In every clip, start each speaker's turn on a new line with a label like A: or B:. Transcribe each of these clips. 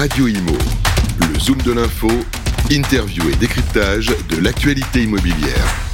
A: Radio Imo. Le Zoom de l'info, interview et décryptage de l'actualité immobilière.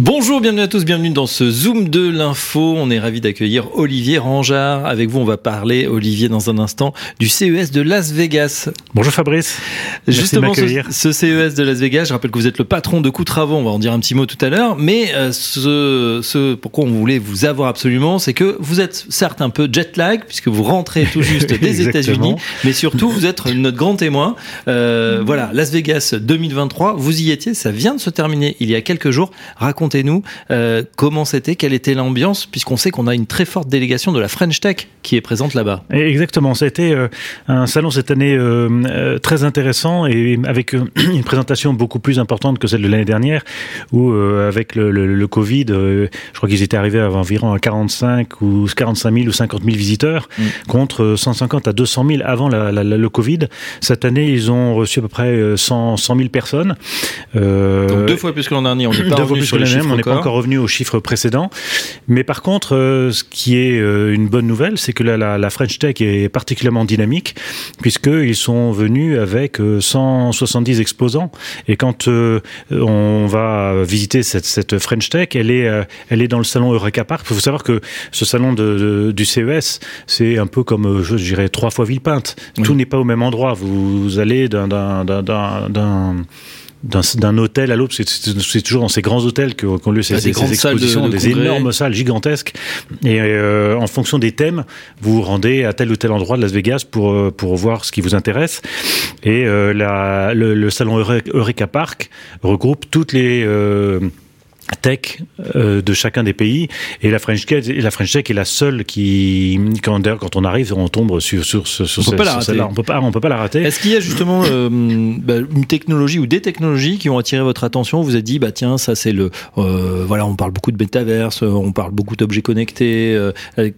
B: Bonjour, bienvenue à tous, bienvenue dans ce Zoom de l'info. On est ravi d'accueillir Olivier Rangeard. Avec vous, on va parler, Olivier, dans un instant, du CES de Las Vegas.
C: Bonjour Fabrice.
B: Justement, ce, ce, CES de Las Vegas, je rappelle que vous êtes le patron de Coup Travaux, on va en dire un petit mot tout à l'heure, mais euh, ce, ce, pourquoi on voulait vous avoir absolument, c'est que vous êtes certes un peu jet lag, puisque vous rentrez tout juste des États-Unis, mais surtout, vous êtes notre grand témoin. Euh, voilà, Las Vegas 2023, vous y étiez, ça vient de se terminer il y a quelques jours. Racontez Racontez-nous euh, comment c'était, quelle était l'ambiance, puisqu'on sait qu'on a une très forte délégation de la French Tech qui est présente là-bas.
C: Exactement, ça a été euh, un salon cette année euh, très intéressant et avec une présentation beaucoup plus importante que celle de l'année dernière, où avec le, Covid, je crois qu'ils étaient arrivés à environ à 45 ou 45 000 ou 50 000 visiteurs, mm. contre 150 à 200 000 avant le Covid. Cette année, ils ont reçu à peu près 100, 100 000 personnes.
B: Donc deux fois plus que l'an dernier, on n'est pas revenu sur les
C: on n'est pas encore revenu aux chiffres précédents. Mais par contre, euh, ce qui est euh, une bonne nouvelle, c'est que la, la, French Tech est particulièrement dynamique, puisqu'ils sont venus avec 170 euh, exposants. Et quand on va visiter cette, cette, French Tech, elle est, elle est dans le salon Eureka Park. Il faut savoir que ce salon de, du CES, c'est un peu comme, je dirais, trois fois Villepinte. Tout n'est pas au même endroit. Vous allez d'un d'un hôtel à l'autre, c'est toujours dans ces grands hôtels qu'on lieu ces, ces, expositions, des énormes salles gigantesques. Et euh, en fonction des thèmes, vous vous rendez à tel ou tel endroit de Las Vegas pour, euh, pour voir ce qui vous intéresse. Et euh, la, le, le, salon Eureka Park regroupe toutes les tech euh, de chacun des pays. Et la French Tech, la French Tech est la seule qui quand, quand on arrive on tombe sur sur, sur,
B: sur on, peut pas
C: on peut pas on peut pas la rater.
B: Est-ce qu'il y a justement euh, bah, une technologie ou des technologies qui ont attiré votre attention? Vous avez dit bah tiens ça c'est le euh, voilà on parle beaucoup de métaverse on parle beaucoup d'objets connectés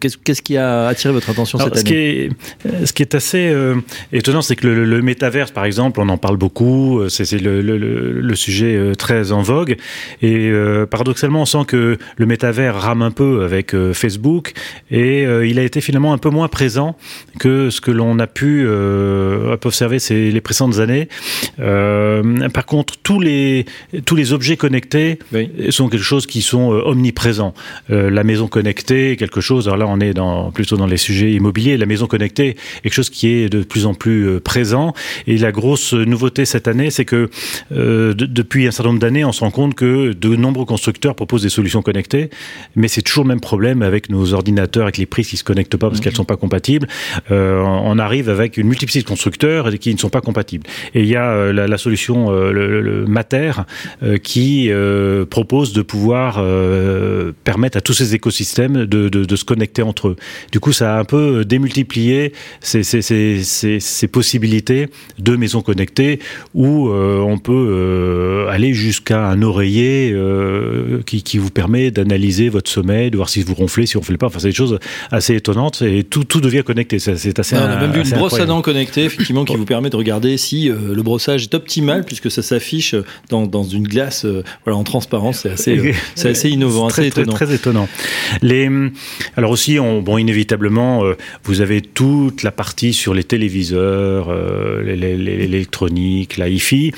B: qu'est-ce qu'est-ce qui a attiré votre attention cette
C: ce
B: année?
C: qui est, ce qui est assez étonnant c'est que le, le, métaverse par exemple on en parle beaucoup c'est le, le, le, sujet très en vogue. Et euh, paradoxalement, on sent que le métavers rame un peu avec euh, Facebook et euh, il a été finalement un peu moins présent que ce que l'on a pu observer ces les précédentes années. par contre, tous les tous les objets connectés sont quelque chose qui sont omniprésents. la maison connectée, quelque chose. Alors là, on est dans plutôt dans les sujets immobiliers. La maison connectée, quelque chose qui est de plus en plus présent. Et la grosse nouveauté cette année, c'est que depuis un certain nombre d'années, on se rend compte que de nombreux constructeurs proposent des solutions connectées, mais c'est toujours le même problème avec nos ordinateurs, avec les prises qui se connectent pas parce qu'elles sont pas compatibles. Euh, on arrive avec une multiplicité de constructeurs qui ne sont pas compatibles. Et il y a euh, la, solution euh, le, Mater qui propose de pouvoir permettre à tous ces écosystèmes de, se connecter entre eux. Du coup, ça a un peu démultiplié ces possibilités de maisons connectées où on peut aller jusqu'à un oreiller euh, qui, qui, vous permet d'analyser votre sommeil, de voir si vous ronflez, si on ne fait pas. Enfin, c'est des choses assez étonnantes et tout, tout devient connecté. C'est assez.
B: on a même vu une brosse à dents connectée, effectivement, qui vous permet de regarder si euh, le brossage est optimal, puisque ça s'affiche dans, dans, une glace, euh, voilà, en transparence. C'est assez, c'est assez innovant,
C: très,
B: assez étonnant.
C: Très, étonnant. Les, alors aussi, on, bon, inévitablement, vous avez toute la partie sur les téléviseurs, l'électronique, la hi-fi.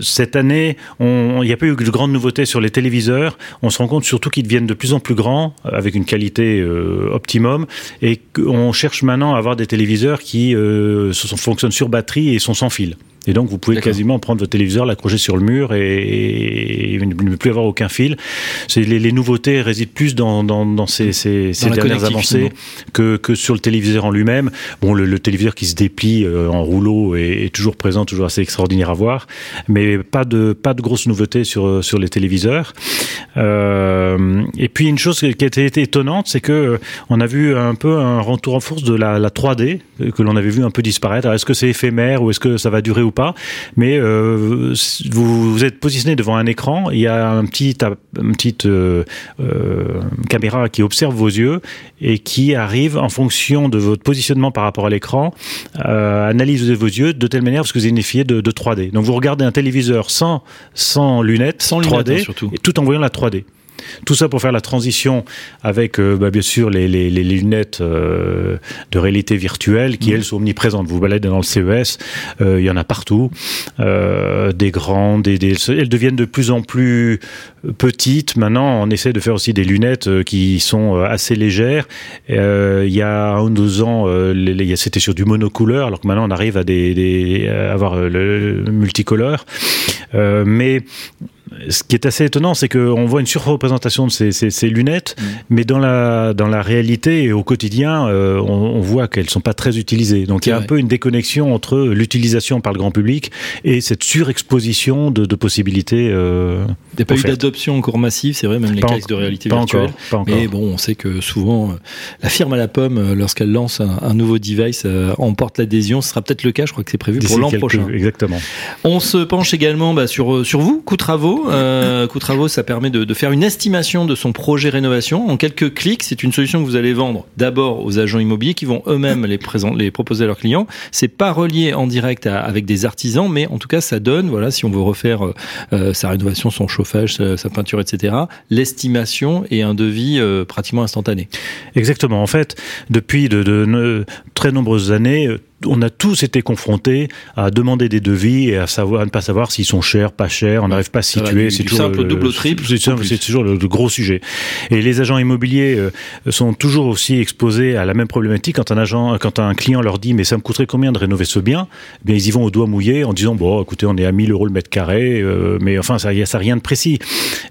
C: cette année, il n'y a pas eu de grandes nouveautés sur les téléviseurs. On se rend compte surtout qu'ils deviennent de plus en plus grands, avec une qualité euh, optimum, et qu'on cherche maintenant à avoir des téléviseurs qui euh, fonctionnent sur batterie et sont sans fil. Et donc, vous pouvez quasiment prendre votre téléviseur, l'accrocher sur le mur et, et, ne plus avoir aucun fil. Les, les, nouveautés résident plus dans, dans, dans ces, ces, ces dernières avancées que, que, sur le téléviseur en lui-même. Bon, le, le, téléviseur qui se déplie euh, en rouleau est, est, toujours présent, toujours assez extraordinaire à voir, mais pas de, pas de grosses nouveautés sur, sur les téléviseurs. Euh, et puis, une chose qui a été étonnante, c'est que euh, on a vu un peu un retour en force de la, la 3D, que l'on avait vu un peu disparaître. Est-ce que c'est éphémère ou est-ce que ça va durer ou pas, mais euh, vous, vous êtes positionné devant un écran, il y a un petit, une petite euh, euh, caméra qui observe vos yeux et qui arrive en fonction de votre positionnement par rapport à l'écran, analyse vos yeux de telle manière parce que vous êtes de, de 3D. Donc vous regardez un téléviseur sans, sans lunettes,
B: sans
C: 3D,
B: lunettes, hein, surtout.
C: Et tout en voyant la 3D. Tout ça pour faire la transition avec, bah, bien sûr, les, les, les lunettes de réalité virtuelle qui, mmh. elles, sont omniprésentes. Vous baladez dans le CES, il y en a partout, des grandes, des, des, elles deviennent de plus en plus petites. Maintenant, on essaie de faire aussi des lunettes qui sont assez légères. il y a un ou deux ans, c'était sur du monocouleur, alors que maintenant on arrive à des, des avoir le multicolore. Euh, mais ce qui est assez étonnant, c'est qu'on voit une surreprésentation de ces, ces, ces lunettes, mm. mais dans la, dans la réalité et au quotidien, euh, on, on, voit qu'elles ne sont pas très utilisées. Donc il y a un peu une déconnexion entre l'utilisation par le grand public et cette surexposition de, de possibilités. Euh,
B: il n'y a pas eu d'adoption encore massive, c'est vrai, même les cases de réalité virtuelle. Mais bon, on sait que souvent, euh, la firme à la pomme, lorsqu'elle lance un, un, nouveau device, emporte l'adhésion. Ce sera peut-être le cas, je crois que c'est prévu pour l'an prochain.
C: Exactement.
B: On se penche également bah, sur, sur vous, coût travaux. Euh, Coût Travaux, ça permet de, de, faire une estimation de son projet rénovation en quelques clics. C'est une solution que vous allez vendre d'abord aux agents immobiliers qui vont eux-mêmes les, les proposer à leurs clients. C'est pas relié en direct avec des artisans, mais en tout cas, ça donne, voilà, si on veut refaire euh, euh sa rénovation, son chauffage, sa, sa peinture, etc., l'estimation et un devis euh, pratiquement instantané.
C: Exactement. En fait, depuis de, de, de très nombreuses années, on a tous été confrontés à demander des devis et à savoir à ne pas savoir s'ils sont chers, pas chers. On n'arrive pas à se situer.
B: C'est toujours simple, double, triple.
C: C'est toujours le, le, gros sujet. Et les agents immobiliers euh, sont toujours aussi exposés à la même problématique quand un agent, quand un client leur dit mais ça me coûterait combien de rénover ce bien? Eh Bien ils y vont au doigt mouillé en disant bon écoutez on est à 1000 euros le mètre carré, euh, mais enfin ça y a ça rien de précis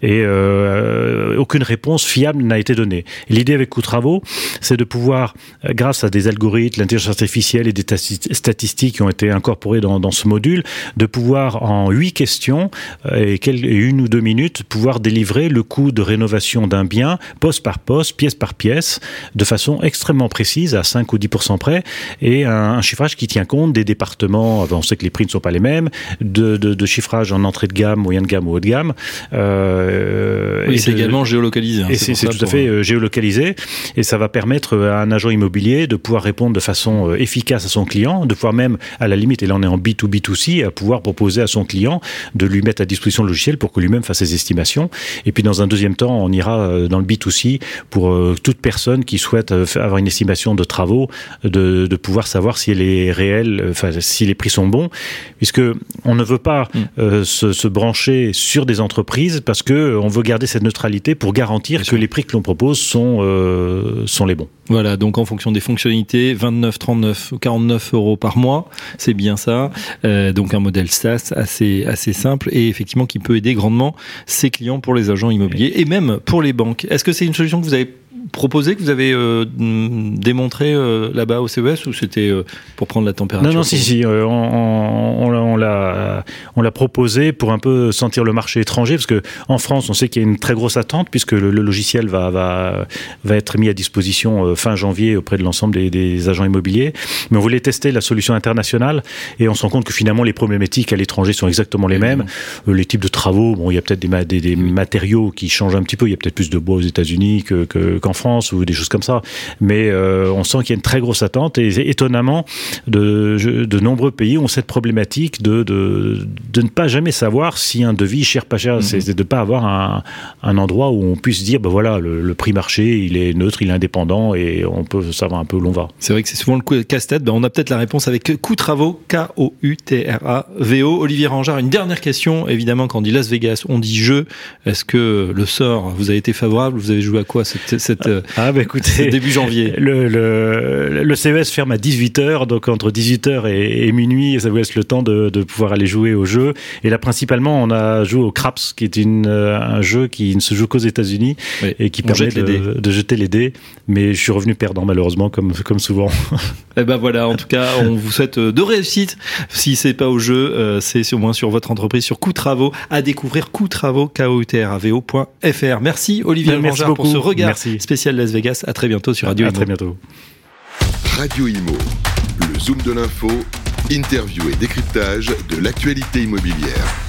C: et euh, aucune réponse fiable n'a été donnée. L'idée avec Coût Travaux, c'est de pouvoir grâce à des algorithmes, l'intelligence artificielle et des statistiques qui ont été incorporées dans, dans ce module, de pouvoir en huit questions euh, et, quel, et une ou deux minutes pouvoir délivrer le coût de rénovation d'un bien poste par poste, pièce par pièce, de façon extrêmement précise, à 5 ou 10 près, et un, un, chiffrage qui tient compte des départements. On sait que les prix ne sont pas les mêmes, de, de, de chiffrage en entrée de gamme, moyenne de gamme ou haut de gamme.
B: Euh, oui, c'est également géolocalisé. Hein,
C: et c'est tout à fait euh, géolocalisé, et ça va permettre à un agent immobilier de pouvoir répondre de façon efficace à son client, de pouvoir même, à la limite, et là on est en B2B2C, à pouvoir proposer à son client de lui mettre à disposition le logiciel pour que lui-même fasse ses estimations. Et puis dans un deuxième temps, on ira euh, dans le B2C pour euh, toute personne qui souhaite euh, avoir une estimation de travaux, de, de pouvoir savoir si elle est réelle, enfin si les prix sont bons, puisque on ne veut pas mm. euh, se, se, brancher sur des entreprises parce que on veut garder cette neutralité pour garantir Bien que sûr. les prix que l'on propose sont, euh, sont les bons.
B: Voilà, donc en fonction des fonctionnalités, 29, 39, 49 euros par mois, c'est bien ça. Euh, donc un modèle SaaS assez, assez simple et effectivement qui peut aider grandement ses clients pour les agents immobiliers et même pour les banques. Est-ce que c'est une solution que vous avez proposé que vous avez euh, démontré euh, là-bas au CES ou c'était euh, pour prendre la température
C: Non, non, si, si, on, on, on l'a, proposé pour un peu sentir le marché étranger parce que en France, on sait qu'il y a une très grosse attente puisque le, le logiciel va, va, va être mis à disposition fin janvier auprès de l'ensemble des, des agents immobiliers. Mais on voulait tester la solution internationale et on se rend compte que finalement les problématiques à l'étranger sont exactement les mêmes. Euh, les types de travaux, bon, il y a peut-être des, des, des matériaux qui changent un petit peu. Il y a peut-être plus de bois aux États-Unis que, que, qu'en France ou des choses comme ça. Mais euh, on sent qu'il y a une très grosse attente et étonnamment, de, de nombreux pays ont cette problématique de, de, de ne pas jamais savoir si un devis cher pas cher, mm -hmm. c'est de ne pas avoir un, un endroit où on puisse dire, ben voilà, le, le prix marché, il est neutre, il est indépendant et on peut savoir un peu où l'on va.
B: C'est vrai que c'est souvent le casse-tête. Ben on a peut-être la réponse avec Coût Travaux, K-O-U-T-R-A-V-O. Olivier Rangard, une dernière question. Évidemment, quand on dit Las Vegas, on dit jeu. Est-ce que le sort vous a été favorable? Vous avez joué à quoi cette, cette,
C: ah, bah écoutez,
B: début janvier
C: le, le, le CES ferme à 18h, donc entre 18h et, et minuit, ça vous laisse le temps de, de, pouvoir aller jouer au jeu. Et là, principalement, on a joué au Craps, qui est une, euh, un jeu qui ne se joue qu'aux États-Unis oui. et qui permet de, de, jeter les dés. Mais je suis revenu perdant, malheureusement, comme, comme souvent.
B: Et eh ben voilà, en tout cas, on vous souhaite euh, de réussite. Si c'est pas au jeu, euh, c'est au moins sur votre entreprise, sur Coup Travaux, à découvrir Coup Travaux, k o u t r a v ofr Merci Olivier
C: Merci
B: pour ce regard
C: Merci.
B: Spécial Las Vegas. À très bientôt sur Radio
C: à
B: Imo.
C: très bientôt.
A: Radio Imo, le zoom de l'info, interview et décryptage de l'actualité immobilière.